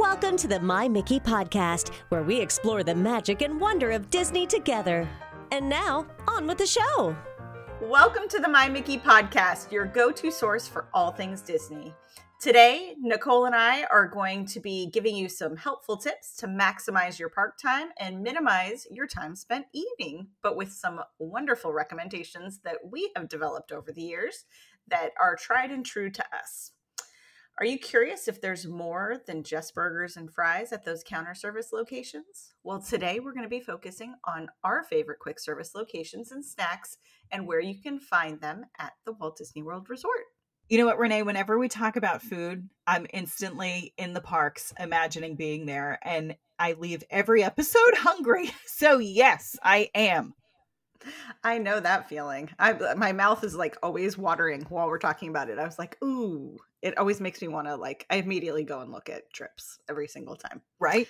Welcome to the My Mickey podcast, where we explore the magic and wonder of Disney together. And now, on with the show. Welcome to the My Mickey podcast, your go to source for all things Disney. Today, Nicole and I are going to be giving you some helpful tips to maximize your park time and minimize your time spent eating, but with some wonderful recommendations that we have developed over the years that are tried and true to us. Are you curious if there's more than just burgers and fries at those counter service locations? Well, today we're going to be focusing on our favorite quick service locations and snacks and where you can find them at the Walt Disney World Resort. You know what, Renee? Whenever we talk about food, I'm instantly in the parks imagining being there, and I leave every episode hungry. So, yes, I am. I know that feeling. I my mouth is like always watering while we're talking about it. I was like, "Ooh." It always makes me want to like I immediately go and look at trips every single time. Right?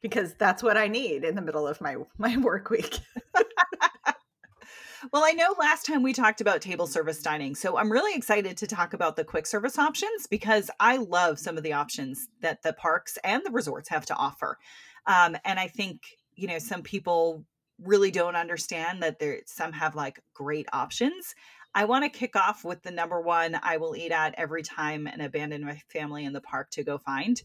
Because that's what I need in the middle of my my work week. well, I know last time we talked about table service dining. So, I'm really excited to talk about the quick service options because I love some of the options that the parks and the resorts have to offer. Um, and I think, you know, some people really don't understand that there some have like great options. I want to kick off with the number one I will eat at every time and abandon my family in the park to go find.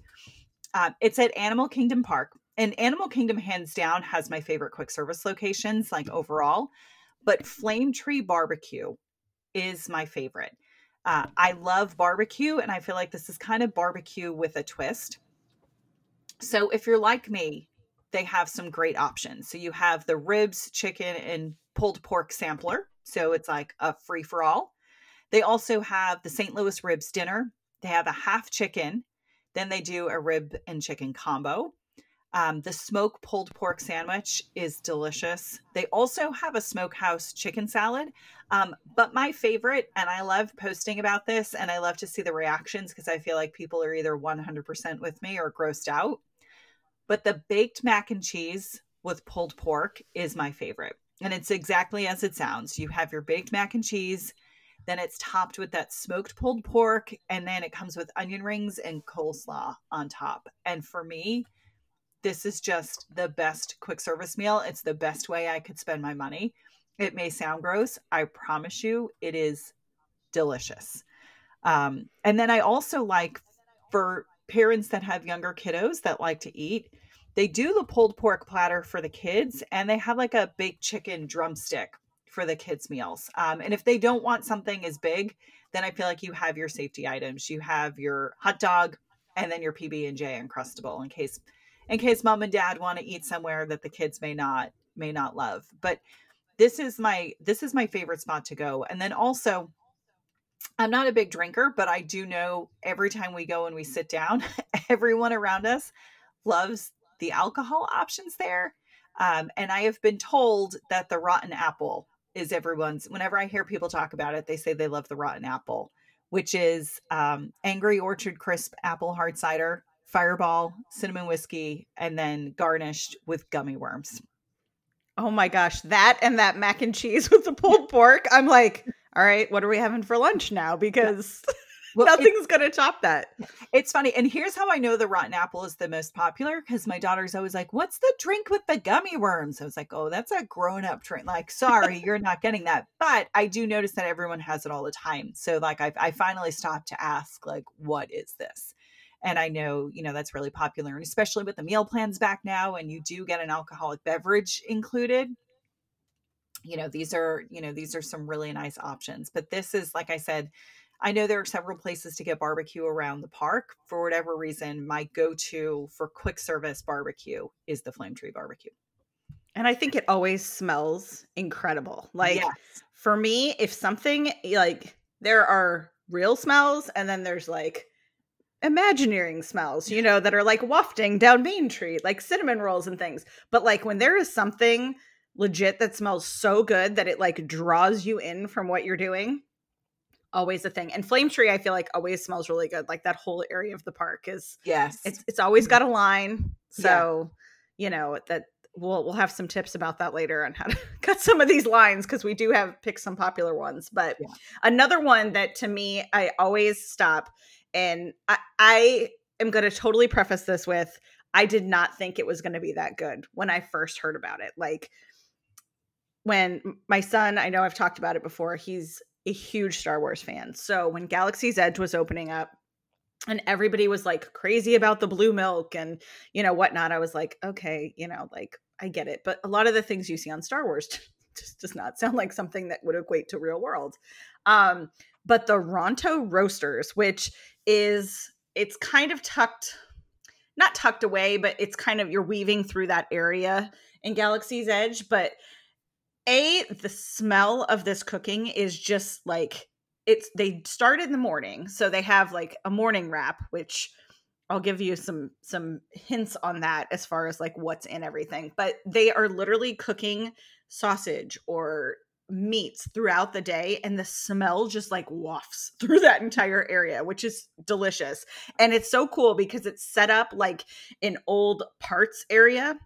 Uh, it's at Animal Kingdom Park. And Animal Kingdom, hands down, has my favorite quick service locations, like overall. But Flame Tree Barbecue is my favorite. Uh, I love barbecue, and I feel like this is kind of barbecue with a twist. So if you're like me, they have some great options. So you have the ribs, chicken, and pulled pork sampler. So it's like a free for all. They also have the St. Louis ribs dinner. They have a half chicken. Then they do a rib and chicken combo. Um, the smoke pulled pork sandwich is delicious. They also have a smokehouse chicken salad. Um, but my favorite, and I love posting about this and I love to see the reactions because I feel like people are either 100% with me or grossed out. But the baked mac and cheese with pulled pork is my favorite. And it's exactly as it sounds. You have your baked mac and cheese, then it's topped with that smoked pulled pork, and then it comes with onion rings and coleslaw on top. And for me, this is just the best quick service meal. It's the best way I could spend my money. It may sound gross. I promise you, it is delicious. Um, and then I also like for parents that have younger kiddos that like to eat, they do the pulled pork platter for the kids and they have like a baked chicken drumstick for the kids meals um, and if they don't want something as big then i feel like you have your safety items. You have your hot dog and then your pb and j uncrustable in case in case mom and dad want to eat somewhere that the kids may not may not love but this is my this is my favorite spot to go and then also I'm not a big drinker, but I do know every time we go and we sit down, everyone around us loves the alcohol options there. Um, and I have been told that the rotten apple is everyone's. Whenever I hear people talk about it, they say they love the rotten apple, which is um, Angry Orchard Crisp apple hard cider, fireball, cinnamon whiskey, and then garnished with gummy worms. Oh my gosh, that and that mac and cheese with the pulled pork. I'm like, all right, what are we having for lunch now? Because well, Nothing's going to top that. It's funny. And here's how I know the rotten apple is the most popular because my daughter's always like, What's the drink with the gummy worms? I was like, Oh, that's a grown up drink. Like, sorry, you're not getting that. But I do notice that everyone has it all the time. So, like, I, I finally stopped to ask, like, what is this? And I know, you know, that's really popular. And especially with the meal plans back now, and you do get an alcoholic beverage included you know these are you know these are some really nice options but this is like i said I know there are several places to get barbecue around the park. For whatever reason, my go to for quick service barbecue is the Flame Tree Barbecue. And I think it always smells incredible. Like yes. for me, if something eh, like there are real smells and then there's like imagineering smells, you know, that are like wafting down Main Street, like cinnamon rolls and things. But like when there is something legit that smells so good that it like draws you in from what you're doing, always a thing. And Flame Tree, I feel like always smells really good. Like that whole area of the park is yes, it's it's always got a line. So yeah. you know that we'll we'll have some tips about that later on how to cut some of these lines because we do have picked some popular ones. But yeah. another one that to me I always stop and I I am going to totally preface this with I did not think it was going to be that good when I first heard about it. Like when my son, I know I've talked about it before, he's a huge Star Wars fan. So when Galaxy's Edge was opening up and everybody was like crazy about the blue milk and, you know, whatnot, I was like, okay, you know, like I get it. But a lot of the things you see on Star Wars just does not sound like something that would equate to real world. Um, but the Ronto Roasters, which is it's kind of tucked not tucked away, but it's kind of you're weaving through that area in Galaxy's Edge. But a the smell of this cooking is just like it's they start in the morning, so they have like a morning wrap, which I'll give you some some hints on that as far as like what's in everything. But they are literally cooking sausage or meats throughout the day and the smell just like wafts through that entire area which is delicious and it's so cool because it's set up like an old parts area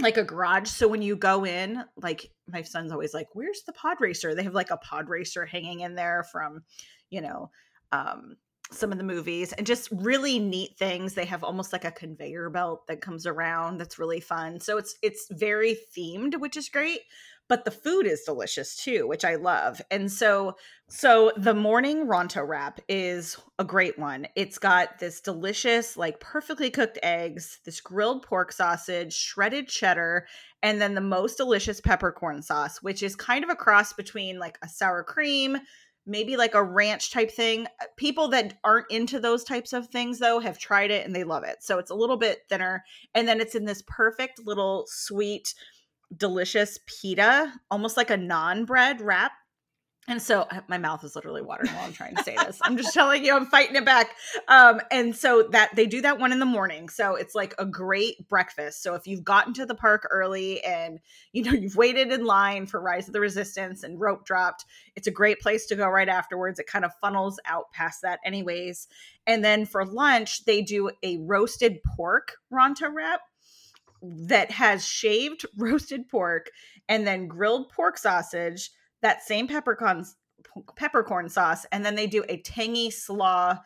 like a garage so when you go in like my son's always like where's the pod racer? They have like a pod racer hanging in there from you know um some of the movies and just really neat things. They have almost like a conveyor belt that comes around that's really fun. So it's it's very themed which is great but the food is delicious too, which I love. And so so the morning Ronto wrap is a great one. It's got this delicious like perfectly cooked eggs, this grilled pork sausage, shredded cheddar, and then the most delicious peppercorn sauce, which is kind of a cross between like a sour cream, maybe like a ranch type thing. Uh, people that aren't into those types of things though have tried it and they love it. So it's a little bit thinner and then it's in this perfect little sweet delicious pita, almost like a non bread wrap. And so my mouth is literally watering while I'm trying to say this. I'm just telling you, I'm fighting it back. Um, and so that they do that one in the morning. So it's like a great breakfast. So if you've gotten to the park early and you know you've waited in line for Rise of the Resistance and rope dropped, it's a great place to go right afterwards. It kind of funnels out past that, anyways. And then for lunch, they do a roasted pork ronto wrap that has shaved roasted pork and then grilled pork sausage, that same peppercorn peppercorn sauce, and then they do a tangy slaw,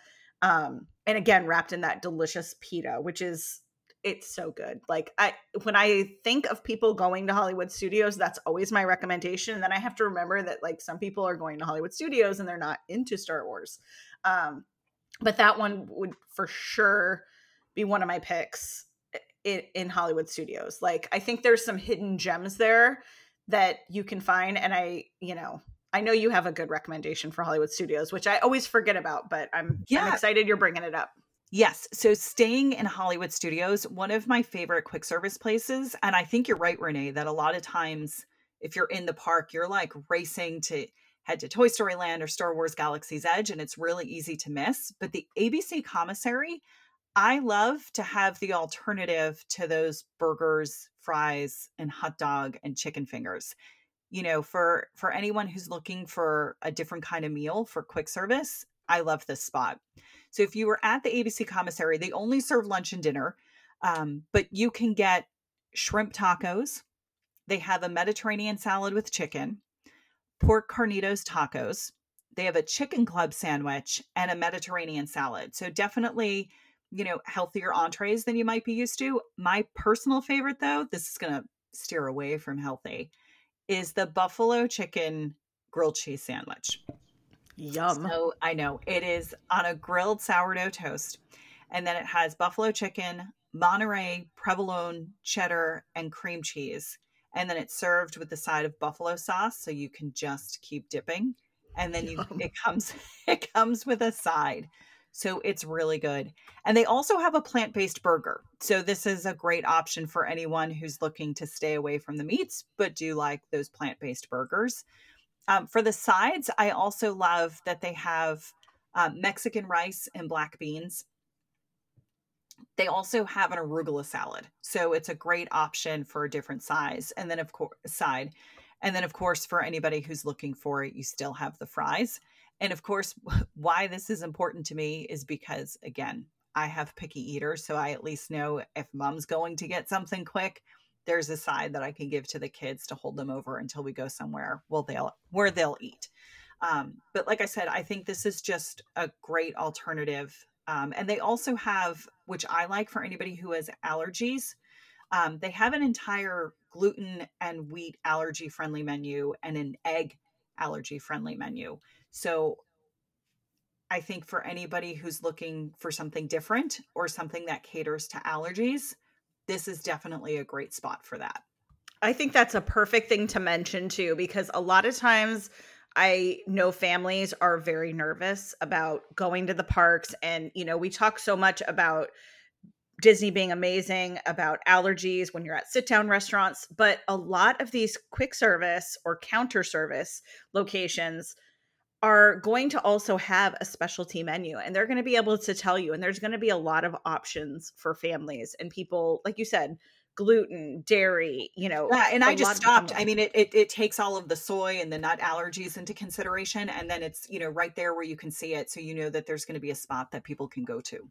um, and again wrapped in that delicious pita, which is it's so good. Like I when I think of people going to Hollywood studios, that's always my recommendation. And then I have to remember that like some people are going to Hollywood studios and they're not into Star Wars. Um, but that one would for sure be one of my picks in, in Hollywood studios. Like I think there's some hidden gems there that you can find and I, you know, I know you have a good recommendation for Hollywood studios, which I always forget about, but I'm, yeah. I'm excited you're bringing it up. Yes. So staying in Hollywood studios, one of my favorite quick service places. And I think you're right, Renee, that a lot of times if you're in the park, you're like racing to head to Toy Story Land or Star Wars Galaxy's Edge, and it's really easy to miss. But the ABC commissary, I love to have the alternative to those burgers, fries, and hot dog and chicken fingers. You know, for for anyone who's looking for a different kind of meal for quick service, I love this spot. So if you were at the ABC commissary, they only serve lunch and dinner, um, but you can get shrimp tacos. They have a Mediterranean salad with chicken, pork carnitas tacos. They have a chicken club sandwich and a Mediterranean salad. So definitely you know, healthier entrees than you might be used to. My personal favorite, though, this is going to steer away from healthy, is the buffalo chicken grilled cheese sandwich. Yum. So I know it is on a grilled sourdough toast. And then it has buffalo chicken, Monterey, provolone, cheddar, and cream cheese. And then it's served with the side of buffalo sauce, so you can just keep dipping. And then you it comes it comes with a side. So it's really good. And they also have a plant based burger. So this is a great option for anyone who's looking to stay away from the meats, but do like those plant based burgers. Um, for the sides, I also love that they have uh, Mexican rice and black beans. They also have an arugula salad. So it's a great option for a different size. And then, of course, side. And then, of course, for anybody who's looking for it, you still have the fries. And of course, why this is important to me is because, again, I have picky eaters. So I at least know if mom's going to get something quick, there's a side that I can give to the kids to hold them over until we go somewhere well they'll where they'll eat. Um, but like I said, I think this is just a great alternative Um, and they also have, which I like for anybody who has allergies, um, they have an entire gluten and wheat allergy friendly menu and an egg allergy friendly menu. So I think for anybody who's looking for something different or something that caters to allergies, this is definitely a great spot for that. I think that's a perfect thing to mention too, because a lot of times I know families are very nervous about going to the parks. And, you know, we talk so much about Disney being amazing, about allergies when you're at sit down restaurants, but a lot of these quick service or counter service locations are going to also have a specialty menu and they're going to be able to tell you and there's going to be a lot of options for families and people like you said gluten, dairy, you know. Yeah, and I just stopped. I mean, it, it it takes all of the soy and the nut allergies into consideration, and then it's you know right there where you can see it, so you know that there's going to be a spot that people can go to.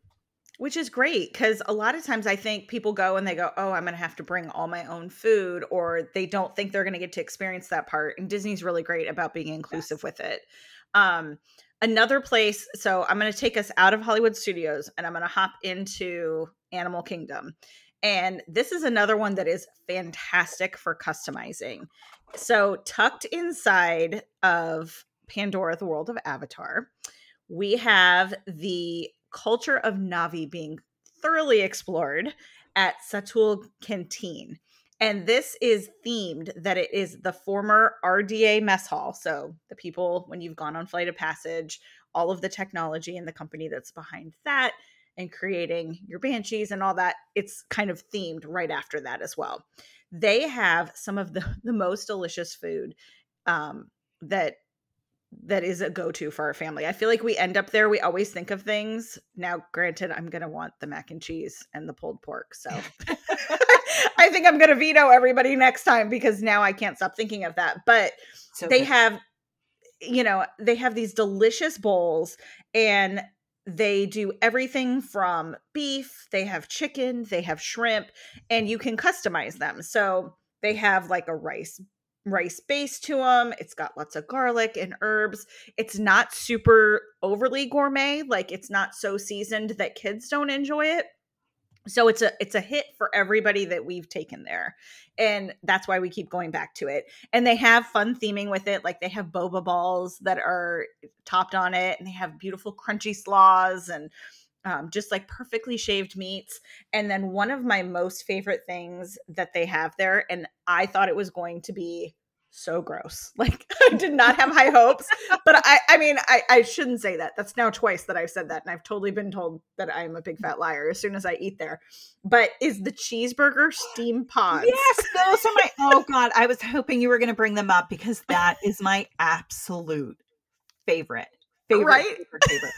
Which is great because a lot of times I think people go and they go, "Oh, I'm going to have to bring all my own food," or they don't think they're going to get to experience that part. And Disney's really great about being inclusive yes. with it. Um, another place. So I'm going to take us out of Hollywood Studios and I'm going to hop into Animal Kingdom. And this is another one that is fantastic for customizing. So, tucked inside of Pandora, the world of Avatar, we have the culture of Na'vi being thoroughly explored at Satu'li Canteen. And this is themed that it is the former RDA mess hall. So, the people, when you've gone on Flight of Passage, all of the technology and the company that's behind that and creating your banshees and all that it's kind of themed right after that as well. They have some of the, the most delicious food um, that that is a go-to for our family. I feel like we end up there we always think of things. Now granted i'm gonna want the mac and cheese and the pulled pork so i think i'm gonna veto everybody next time because now i can't stop thinking of that but so they good. have you know they have these delicious bowls and they do everything from beef, they have chicken, they have shrimp, and you can customize them. So they have like a rice rice base to them. It's got lots of garlic and herbs. It's not super overly gourmet, like it's not so seasoned that kids don't enjoy it so it's a it's a hit for everybody that we've taken there and that's why we keep going back to it. And they have fun theming with it like they have boba balls that are topped on it and they have beautiful crunchy slaws and um, just like perfectly shaved meats. And then one of my most favorite things that they have there and i thought it was going to be so gross. Like I did not have high hopes, but I I mean I I shouldn't say that. That's now twice that I've said that and I've totally been told that I'm a big fat liar as soon as I eat there. But is the cheeseburger steam pods? Yes, those are my Oh god, I was hoping you were going to bring them up because that is my absolute favorite. Favorite, right? favorite, favorite.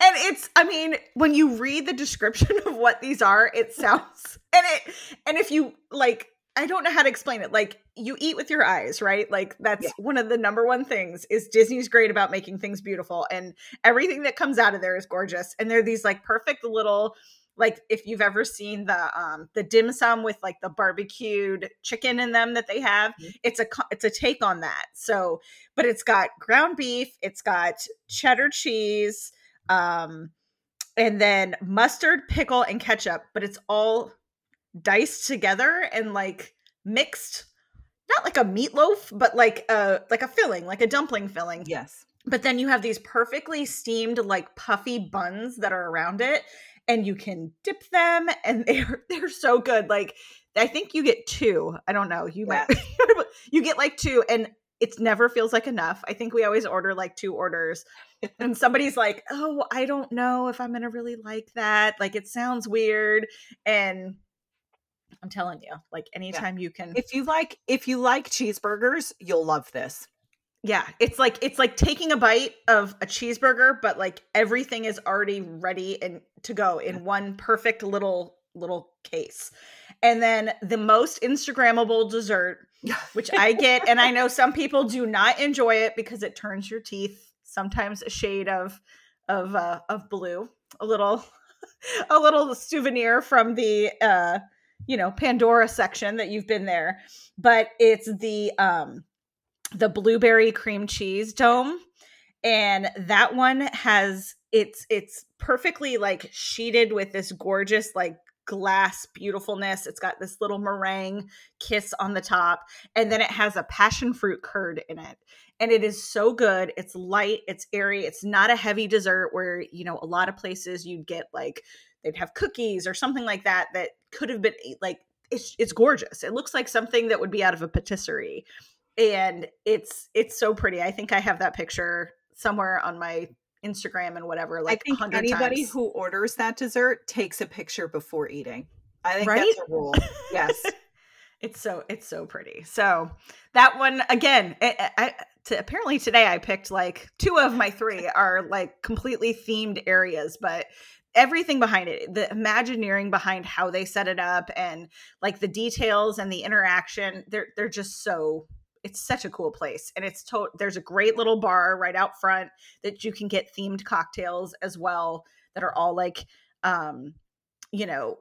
and it's i mean when you read the description of what these are it sounds and it and if you like I don't know how to explain it. Like you eat with your eyes, right? Like that's yeah. one of the number one things is Disney's great about making things beautiful and everything that comes out of there is gorgeous. And they're these like perfect little like if you've ever seen the um the dim sum with like the barbecued chicken in them that they have, mm-hmm. it's a it's a take on that. So, but it's got ground beef, it's got cheddar cheese, um and then mustard, pickle and ketchup, but it's all diced together and like mixed not like a meatloaf but like a like a filling like a dumpling filling. Yes. But then you have these perfectly steamed like puffy buns that are around it and you can dip them and they're they're so good like i think you get two i don't know you yeah. might you get like two and it never feels like enough. I think we always order like two orders and somebody's like oh i don't know if i'm gonna really like that like it sounds weird and I'm telling you, like anytime yeah. you can If you like if you like cheeseburgers, you'll love this. Yeah, it's like it's like taking a bite of a cheeseburger, but like everything is already ready and to go in one perfect little little case. And then the most Instagrammable dessert, which I get, and I know some people do not enjoy it because it turns your teeth sometimes a shade of of uh, of blue, a little a little souvenir from the uh you know pandora section that you've been there but it's the um the blueberry cream cheese dome and that one has it's it's perfectly like sheeted with this gorgeous like glass beautifulness. It's got this little meringue kiss on the top, and then it has a passion fruit curd in it. And it is so good. It's light, it's airy, it's not a heavy dessert where, you know, a lot of places you'd get like they'd have cookies or something like that that could have been eh, like it's it's gorgeous. It looks like something that would be out of a patisserie. And it's it's so pretty. I think I have that picture somewhere on my Instagram and whatever. Like I think anybody times. who orders that dessert takes a picture before eating. I think right? that's a rule. Yes. it's so it's so pretty. So that one again, eh, eh, I, I, to, apparently today I picked like two of my three are like completely themed areas, but everything behind it the imagineering behind how they set it up and like the details and the interaction they're they're just so it's such a cool place. And it's to- there's a great little bar right out front that you can get themed cocktails as well that are all like um you know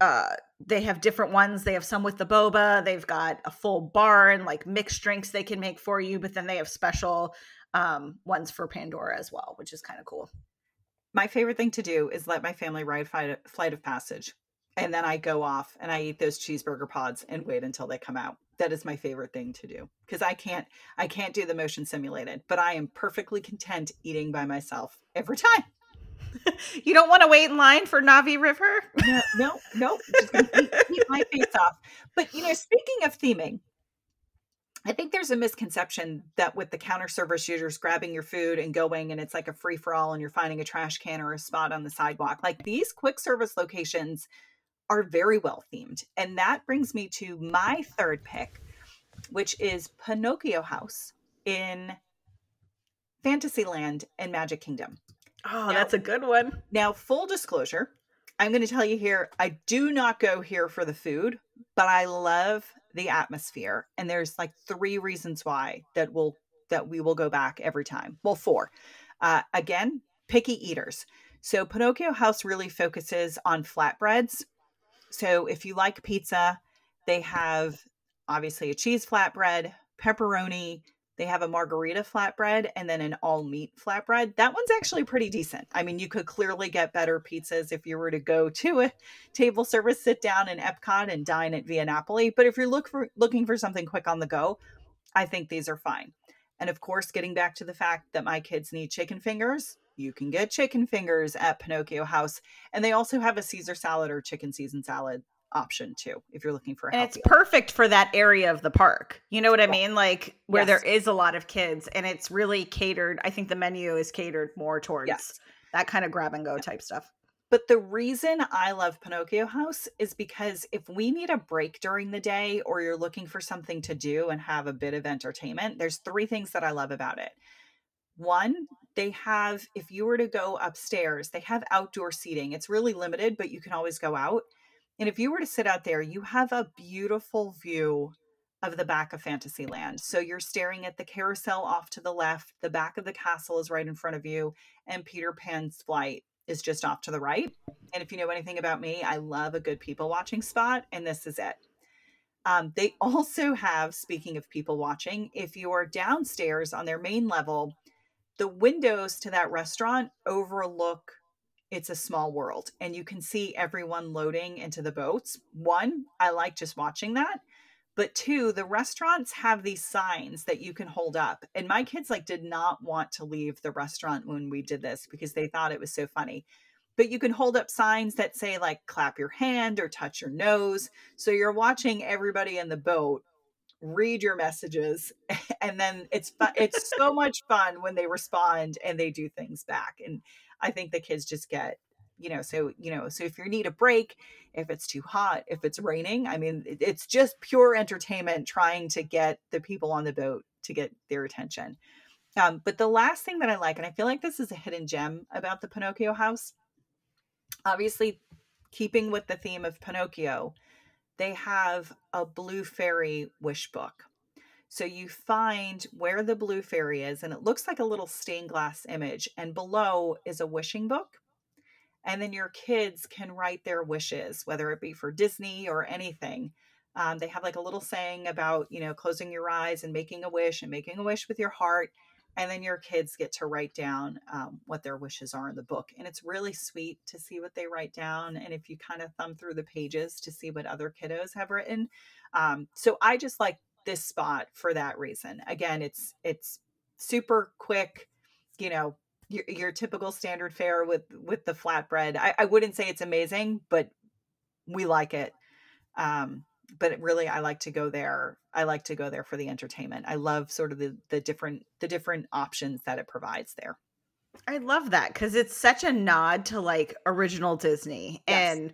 uh they have different ones. They have some with the boba. They've got a full bar and like mixed drinks they can make for you but then they have special um ones for pandora as well which is kind of cool my favorite thing to do is let my family ride flight of passage and then i go off and i eat those cheeseburger pods and wait until they come out. That is my favorite thing to do because i can't i can't do the motion simulated but i am perfectly content eating by myself every time. You don't want to wait in line for Na'vi river? No no no just eat my face off. But you know speaking of theming I think there's a misconception that with the counter service, you're just grabbing your food and going, and it's like a free for all, and you're finding a trash can or a spot on the sidewalk. Like these quick service locations are very well themed. And that brings me to my third pick, which is Pinocchio House in Fantasyland and Magic Kingdom. Oh, now, that's a good one. Now, full disclosure, I'm going to tell you here, I do not go here for the food, but I love the atmosphere. And there's like three reasons why that will that we will go back every time. Well, four. Uh, again, picky eaters. So Pinocchio House really focuses on flatbreads so if you like pizza, they have obviously a cheese flatbread, pepperoni, they have a margarita flatbread and then an all meat flatbread. That one's actually pretty decent. I mean, you could clearly get better pizzas if you were to go to a table service, sit down in Epcot and dine at Via Napoli. But if you're look for, looking for something quick on the go, I think these are fine. And of course, getting back to the fact that my kids need chicken fingers, you can get chicken fingers at Pinocchio House. And they also have a Caesar salad or chicken Caesar salad option too if you're looking for and it's perfect for that area of the park you know what i mean like where yes. there is a lot of kids and it's really catered i think the menu is catered more towards yes. that kind of grab and go type stuff but the reason i love pinocchio house is because if we need a break during the day or you're looking for something to do and have a bit of entertainment there's three things that i love about it one, they have, if you were to go upstairs, they have outdoor seating. It's really limited, but you can always go out. And if you were to sit out there, you have a beautiful view of the back of Fantasyland. So you're staring at the carousel off to the left, the back of the castle is right in front of you, and Peter Pan's flight is just off to the right. And if you know anything about me, I love a good people watching spot, and this is it. Um, they also have, speaking of people watching, if you're downstairs on their main level, the windows to that restaurant overlook it's a small world and you can see everyone loading into the boats. One, I like just watching that. But two, the restaurants have these signs that you can hold up. And my kids like did not want to leave the restaurant when we did this because they thought it was so funny. But you can hold up signs that say like clap your hand or touch your nose. So you're watching everybody in the boat read your messages and then it's fun it's so much fun when they respond and they do things back and i think the kids just get you know so you know so if you need a break if it's too hot if it's raining i mean it's just pure entertainment trying to get the people on the boat to get their attention um, but the last thing that i like and i feel like this is a hidden gem about the pinocchio house obviously keeping with the theme of pinocchio they have a blue fairy wish book. So you find where the blue fairy is, and it looks like a little stained glass image, and below is a wishing book. And then your kids can write their wishes, whether it be for Disney or anything. Um, they have like a little saying about, you know, closing your eyes and making a wish and making a wish with your heart. and then your kids get to write down um, what their wishes are in the book and it's really sweet to see what they write down and if you kind of thumb through the pages to see what other kiddos have written um, so i just like this spot for that reason. Again it's it's super quick you know your, your typical standard fare with with the flatbread. I, I wouldn't say it's amazing but we like it. Um but really i like to go there i like to go there for the entertainment. I love sort of the the different the different options that it provides there. I love that because it's such a nod to like original disney yes. and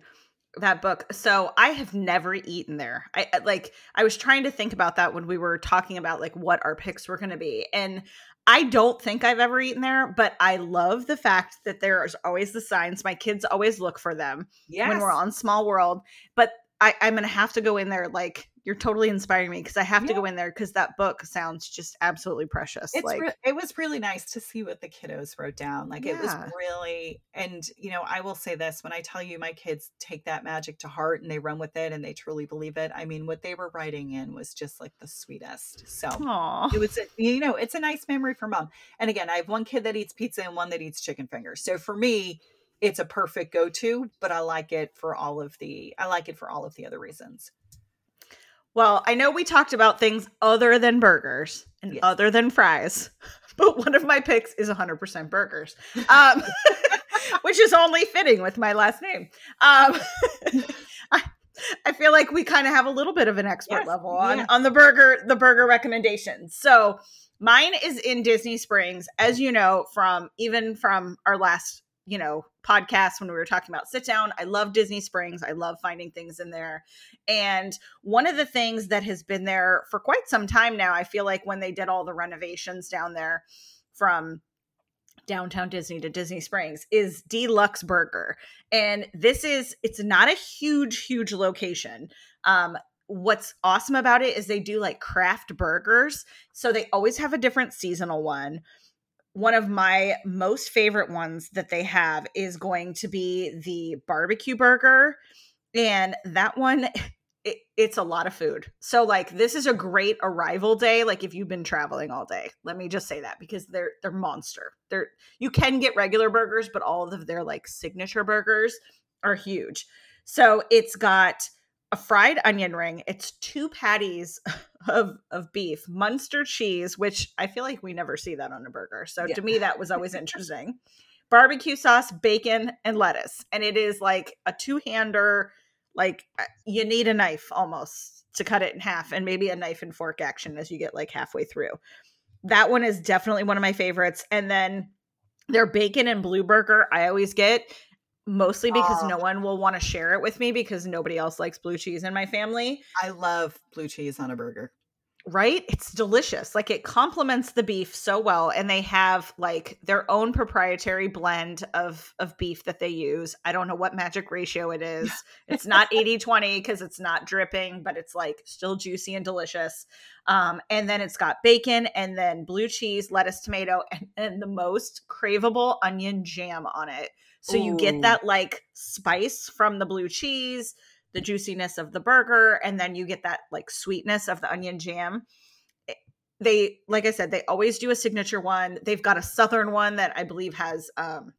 that book so i have never eaten there i like i was trying to think about that when we were talking about like what our picks were going to be and i don't think i've ever eaten there but i love the fact that there's always the signs my kids always look for them yes. when we're on small world but I, I'm gonna have to go in there. Like you're totally inspiring me because I have yeah. to go in there because that book sounds just absolutely precious. It's like re- it was really nice to see what the kiddos wrote down. Like yeah. it was really, and you know, I will say this: when I tell you my kids take that magic to heart and they run with it and they truly believe it. I mean, what they were writing in was just like the sweetest. So Aww. it was, a, you know, it's a nice memory for mom. And again, I have one kid that eats pizza and one that eats chicken fingers. So for me, it's a perfect go-to, but I like it for all of the I like it for all of the other reasons. Well, I know we talked about things other than burgers and yes. other than fries, but one of my picks is 100% burgers, um, which is only fitting with my last name. Um, I, I, feel like we kind of have a little bit of an expert yes. level on, yeah. on the burger the burger recommendations. So mine is in Disney Springs, as you know from even from our last you know podcast when we were talking about sit down. I love disney springs. I love finding things in there. And one of the things that has been there for quite some time now i feel like when they did all the renovations down there from downtown disney to disney springs is D-Luxe burger. And this is it's not a huge huge location. Um what's awesome about it is they do like craft burgers. So they always have a different seasonal one one of my most favorite ones that they have is going to be the barbecue burger and that one it, it's a lot of food. So like this is a great arrival day like if you've been traveling all day. Let me just say that because they're they're monster. They're you can get regular burgers but all of their like signature burgers are huge. So it's got a fried onion ring. It's two patties of of beef, Munster cheese, which I feel like we never see that on a burger. So yeah. to me, that was always interesting. Barbecue sauce, bacon, and lettuce, and it is like a two hander. Like uh, you need a knife almost to cut it in half, and maybe a knife and fork action as you get like halfway through. That one is definitely one of my favorites. And then their bacon and blue burger, I always get mostly because no one will want to share it with me because nobody else likes blue cheese in my family. I love blue cheese on a burger. Right? It's delicious. Like it complements the beef so well and they have like their own proprietary blend of of beef that they use. I don't know what magic ratio it is. It's not 80/20 cuz it's not dripping, but it's like still juicy and delicious. Um and then it's got bacon and then blue cheese, lettuce, tomato and, and the most craveable onion jam on it so Ooh. you get that like spice from the blue cheese, the juiciness of the burger, and then you get that like sweetness of the onion jam. Eh, they, like I said, they always do a signature one. They've got a southern one that I believe has um,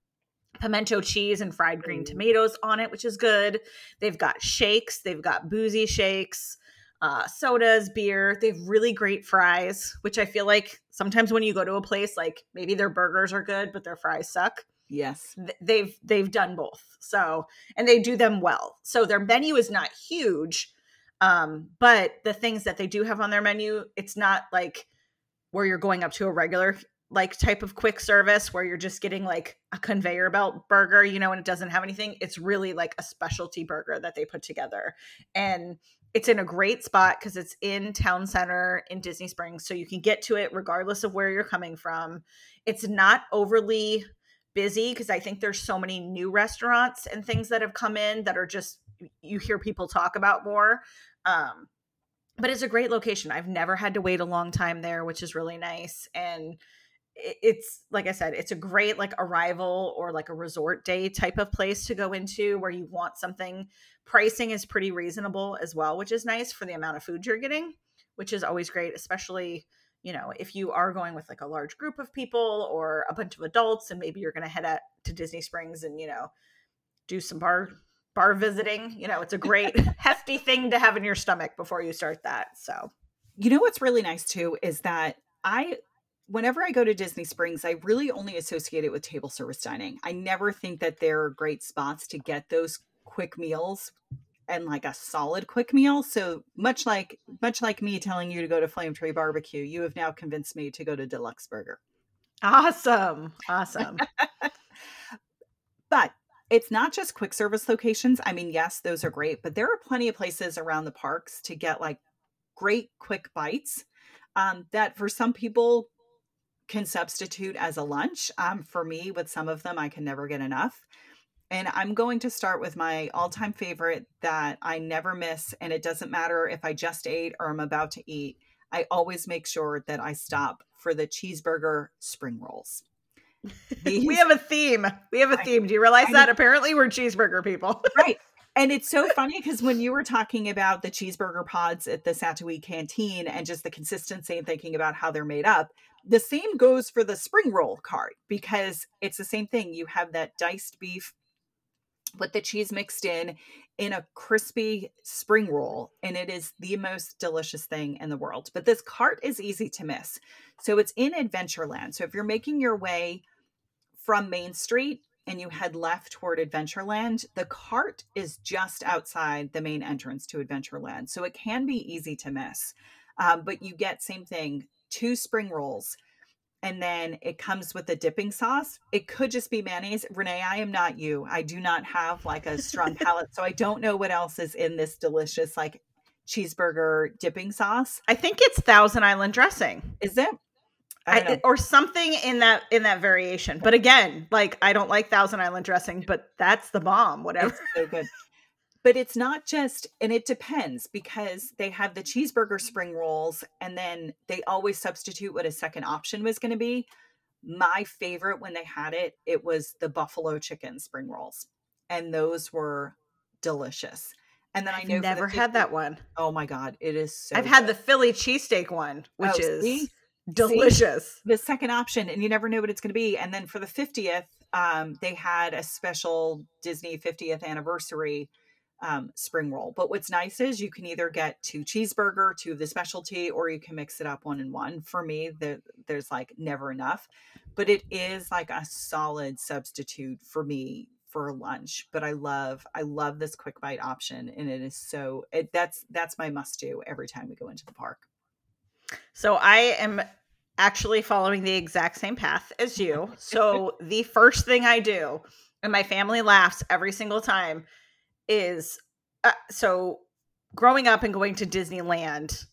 pimento cheese and fried green tomatoes on it, which is good. They've got shakes, they've got boozy shakes, uh, sodas, beer. They have really great fries, which I feel like sometimes when you go to a place, like maybe their burgers are good, but their fries suck. Yes. They've they've done both. So, and they do them well. So their menu is not huge. Um, but the things that they do have on their menu, it's not like where you're going up to a regular like type of quick service where you're just getting like a conveyor belt burger, you know, and it doesn't have anything. It's really like a specialty burger that they put together. And it's in a great spot because it's in town center in Disney Springs. So you can get to it regardless of where you're coming from. It's not overly busy because I think there's so many new restaurants and things that have come in that are just you hear people talk about more. Um, but it's a great location. I've never had to wait a long time there, which is really nice. And it's like I said, it's a great like arrival or like a resort day type of place to go into where you want something. Pricing is pretty reasonable as well, which is nice for the amount of food you're getting, which is always great, especially you know, if you are going with like a large group of people or a bunch of adults and maybe you're going to head out to Disney Springs and, you know, do some bar bar visiting, you know, it's a great hefty thing to have in your stomach before you start that. So, you know what's really nice too is that I whenever I go to Disney Springs, I really only associate it with table service dining. I never think that they're great spots to get those quick meals and like a solid quick meal. So much like much like me telling you to go to Flame Tree Barbecue, you have now convinced me to go to D-Luxe Burger. Awesome. Awesome. but it's not just quick service locations. I mean, yes, those are great, but there are plenty of places around the parks to get like great quick bites um, that for some people can substitute as a lunch. Um, for me, with some of them, I can never get enough. And I'm going to start with my all time favorite that I never miss. And it doesn't matter if I just ate or I'm about to eat, I always make sure that I stop for the cheeseburger spring rolls. These, we have a theme. We have a theme. Do you realize I, that? Apparently, we're cheeseburger people. right. And it's so funny because when you were talking about the cheeseburger pods at the Satu'li canteen and just the consistency and thinking about how they're made up, the same goes for the spring roll cart because it's the same thing. You have that diced beef with the cheese mixed in in a crispy spring roll and it is the most delicious thing in the world. But this cart is easy to miss. So it's in adventureland. So if you're making your way from main street and you head left toward adventureland the cart is just outside the main entrance to adventureland. So it can be easy to miss. Um, but you get same thing two spring rolls and then it comes with a dipping sauce. It could just be mayonnaise. Renee, I am not you. I do not have like a strong palate, so I don't know what else is in this delicious like cheeseburger dipping sauce. I think it's Thousand Island dressing. Is it? I, or something in that in that variation. But again, like I don't like Thousand Island dressing, but that's the bomb. Whatever. It's so good but it's not just and it depends because they have the cheeseburger spring rolls and then they always substitute what a second option was going to be my favorite when they had it it was the buffalo chicken spring rolls and those were delicious and then I've i know never had that one. Oh my god it is so i've good. had the philly cheesesteak one which oh, is see? delicious see? the second option and you never know what it's going to be and then for the 50th um, they had a special disney 50th anniversary um, spring roll. But what's nice is you can either get two cheeseburger, two of the specialty, or you can mix it up one in one. For me, the, there's like never enough, but it is like a solid substitute for me for lunch. But I love, I love this quick bite option, and it is so. It, that's that's my must do every time we go into the park. So I am actually following the exact same path as you. So the first thing I do, and my family laughs every single time is uh, so growing up and going to Disneyland,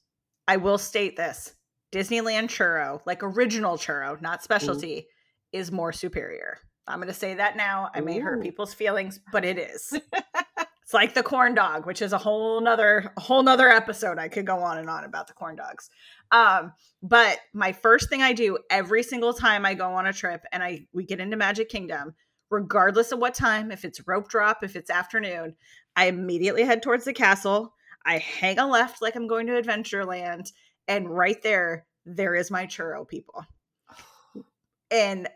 I will state this Disneyland churro, like original churro, not specialty, Ooh. is more superior. I'm going to say that now. I may Ooh. hurt people's feelings, but it is. it's like the corn dog, which is a whole nother, a whole nother episode. I could go on and on about the corn dogs. Um, but my first thing I do every single time I go on a trip and I we get into Magic Kingdom regardless of what time, if it's rope drop, if it's afternoon, I immediately head towards the castle. I hang a left like I'm going to Adventureland, and right there, there is my churro, people. Oh. And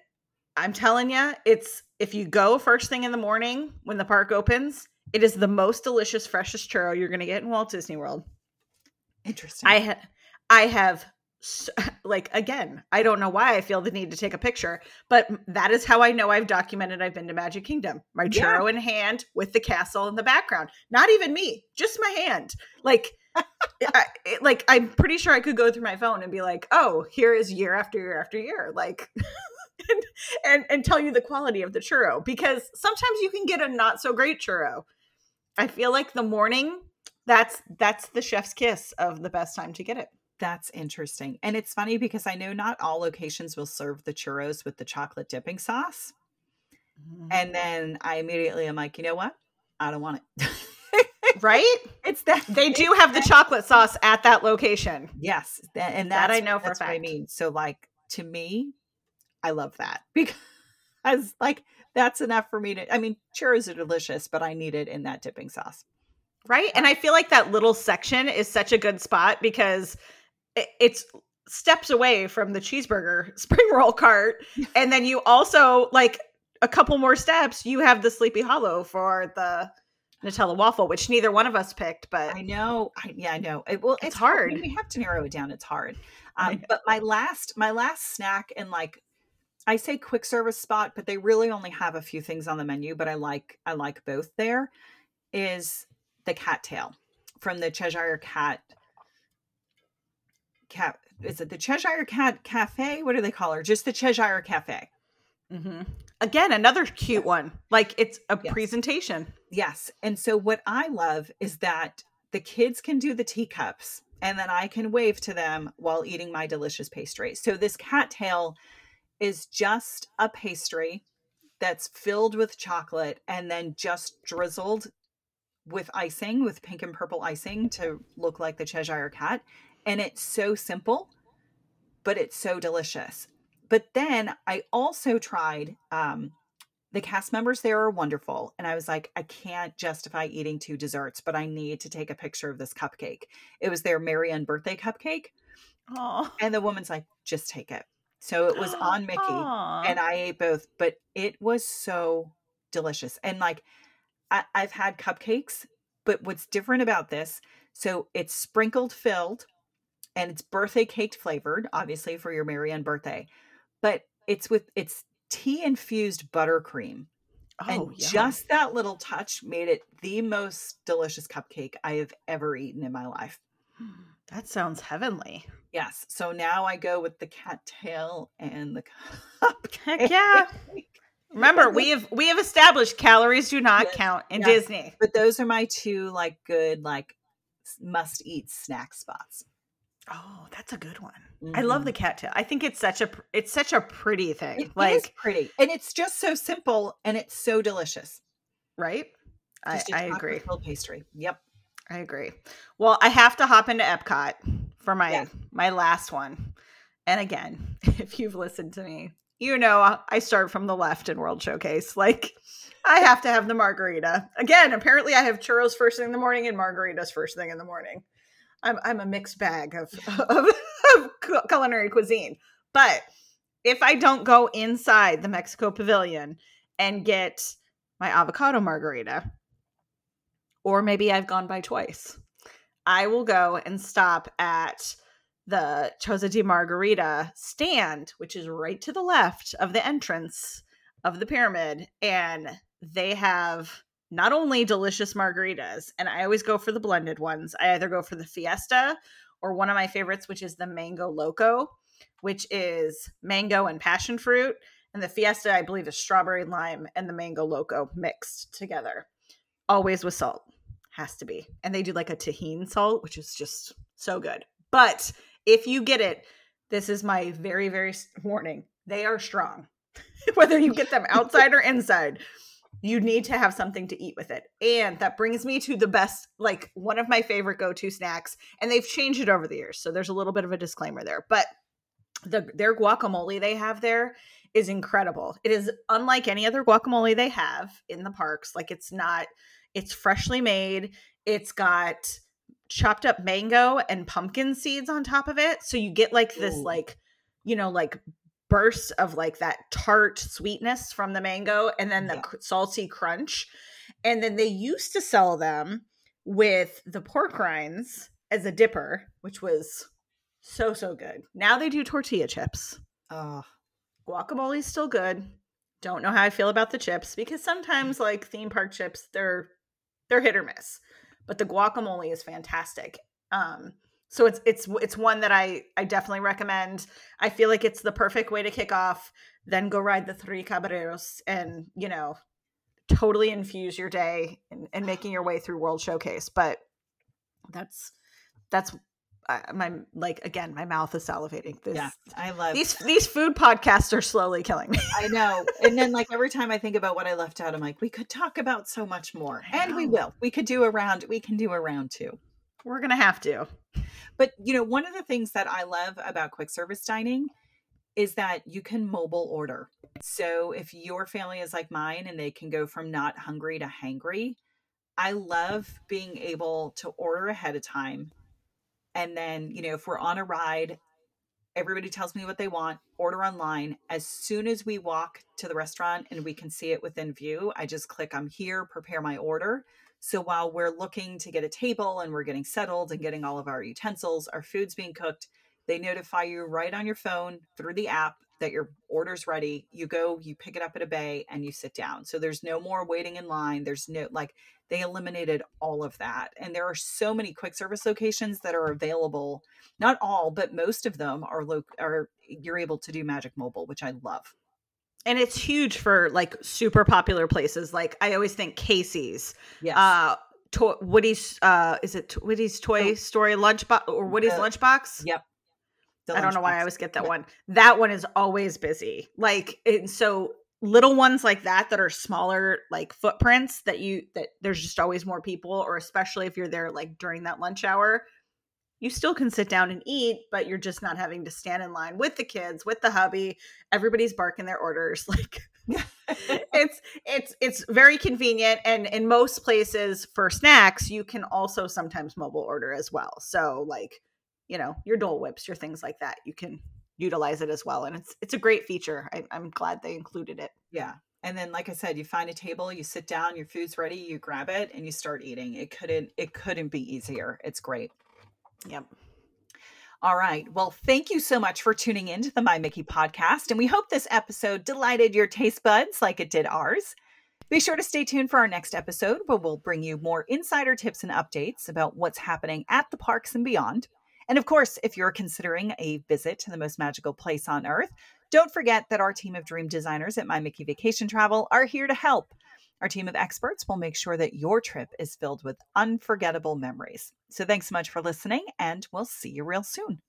I'm telling you, it's if you go first thing in the morning when the park opens, it is the most delicious, freshest churro you're going to get in Walt Disney World. Interesting. I ha- I have like again i don't know why i feel the need to take a picture but that is how i know i've documented i've been to magic kingdom. My churro yeah. in hand with the castle in the background. Not even me just my hand. Like I, like i'm pretty sure i could go through my phone and be like oh here is year after year after year like and, and and tell you the quality of the churro because sometimes you can get a not so great churro. I feel like the morning that's that's the chef's kiss of the best time to get it that's interesting. And it's funny because I know not all locations will serve the churros with the chocolate dipping sauce. Mm-hmm. And then I immediately am like, you know what? I don't want it. right? It's that they do have the chocolate sauce at that location. Yes, and that I know for that's fact. what I mean. So, like to me, I love that because, like, that's enough for me to. I mean, churros are delicious, but I need it in that dipping sauce. Right, and I feel like that little section is such a good spot because it's steps away from the cheeseburger spring roll cart and then you also like a couple more steps you have the sleepy hollow for the nutella waffle which neither one of us picked but I know. I, yeah, I know. It, well, It's it's, hard. hard. We have to narrow it down. It's hard. Um, but my last, my last snack, and like, I say quick service spot, but they really only have a few things on the menu. But I like, I like both. There is the cattail from the Cheshire Cat. Cat is it the Cheshire Cat Cafe? What do they call her? Just the Cheshire Cafe. Mhm. again another cute one like it's a Yes. presentation Yes. And so what I love is that the kids can do the teacups and then I can wave to them while eating my delicious pastry. So this cattail is just a pastry that's filled with chocolate and then just drizzled with icing, with pink and purple icing to look like the Cheshire cat. And it's so simple, but it's so delicious. But then I also tried um, the cast members there are wonderful. And I was like, I can't justify eating two desserts, but I need to take a picture of this cupcake. It was their Merry Unbirthday cupcake. oh And the woman's like, just take it. So it was on Mickey. And I ate both, but it was so delicious. And like, I, I've had cupcakes, but what's different about this? So it's sprinkled filled and it's birthday cake flavored, obviously for your Merry Unbirthday, but it's with it's tea infused buttercream oh and yum. just that little touch made it the most delicious cupcake I have ever eaten in my life. that sounds heavenly Yes. So now I go with the cattail and the cupcake. yeah remember we have we have established calories do not Yes, count in yes. disney But those are my two like good like must eat snack spots. Oh that's a good one i love the mm-hmm. cattail i think it's such a it's such a pretty thing It is like pretty, and it's just so simple, and it's so delicious. right I, Just a I agree filled pastry. Yep. I agree. Well, I have to hop into Epcot for my my last one. And again, if you've listened to me, you know uh, I start from the left in World Showcase. Like I have to have the margarita. Again, apparently I have churros first thing in the morning and margaritas first thing in the morning. I'm I'm a mixed bag of of, of culinary cuisine. But if I don't go inside the Mexico Pavilion and get my avocado margarita, or maybe I've gone by twice. I will go and stop at the Choza de Margarita stand, which is right to the left of the entrance of the pyramid. And they have not only delicious margaritas, and I always go for the blended ones. I either go for the Fiesta or one of my favorites, which is the Mango Loco, which is mango and passion fruit. And the Fiesta, I believe, is strawberry lime and the Mango Loco mixed together. Always with salt has to be. And they do like a Tajín salt, which is just so good. But if you get it, this is my very, very warning. They are strong. Whether you get them outside or inside, you need to have something to eat with it. And that brings me to the best, like one of my favorite go to snacks. And they've changed it over the years. So there's a little bit of a disclaimer there. But the their guacamole they have there is incredible. It is unlike any other guacamole they have in the parks. Like it's not it's freshly made. It's got chopped up mango and pumpkin seeds on top of it. So you get like this Ooh. like, you know, like burst of like that tart sweetness from the mango and then the Yeah. salty crunch. And then they used to sell them with the pork rinds as a dipper, which was so so good. Now they do tortilla chips. Oh, is still good. Don't know how I feel about the chips because sometimes like theme park chips they're they're hit or miss. But the guacamole is fantastic. Um so it's it's it's one that I I definitely recommend. I feel like it's the perfect way to kick off then go ride the three caballeros and, you know, totally infuse your day and, and making your way through World Showcase. But that's that's uh, my like again, my mouth is salivating. This yeah. I love these these food podcasts are slowly killing me. I know. And then like every time I think about what I left out, I'm like, we could talk about so much more. And we will. We could do a round. We can do a round two. We're gonna have to. But you know, one of the things that I love about quick service dining is that you can mobile order. So if your family is like mine and they can go from not hungry to hangry, I love being able to order ahead of time. And then, you know, if we're on a ride, Everybody tells me what they want, order online. As soon as we walk to the restaurant and we can see it within view, I just click, I'm here, prepare my order. So while we're looking to get a table and we're getting settled and getting all of our utensils, our food's being cooked, they notify you right on your phone through the app that your order's ready. You go, you pick it up at a bay, and you sit down. So there's no more waiting in line. There's no like they eliminated all of that. And there are so many quick service locations that are available. Not all, but most of them are lo- are you're able to do Magic Mobile, which I love and it's huge for like super popular places. Like I always think Casey's, yes. uh, to- Woody's, uh, is it Woody's Toy oh. Story Lunchbox or Woody's uh, Lunchbox? Yep. I don't know why I always get that one. That one is always busy. Like, and so little ones like that that are smaller like footprints that you that there's just always more people or especially if you're there like during that lunch hour you still can sit down and eat, but you're just not having to stand in line with the kids, with the hubby. Everybody's barking their orders. Like it's it's it's very convenient and in most places for snacks, you can also sometimes mobile order as well. So like, you know, your Dole Whips, your things like that, you can utilize it as well. And it's it's a great feature. I, I'm glad they included it. Yeah. And then like I said, you find a table, you sit down, your food's ready, you grab it and you start eating. It couldn't it couldn't be easier. It's great. Yep. All right. Well, thank you so much for tuning in to the My Mickey podcast. And we hope this episode delighted your taste buds like it did ours. Be sure to stay tuned for our next episode where we'll bring you more insider tips and updates about what's happening at the parks and beyond. And of course, if you're considering a visit to the most magical place on earth, don't forget that our team of dream designers at My Mickey Vacation Travel are here to help. Our team of experts will make sure that your trip is filled with unforgettable memories. So thanks so much for listening, and we'll see you real soon.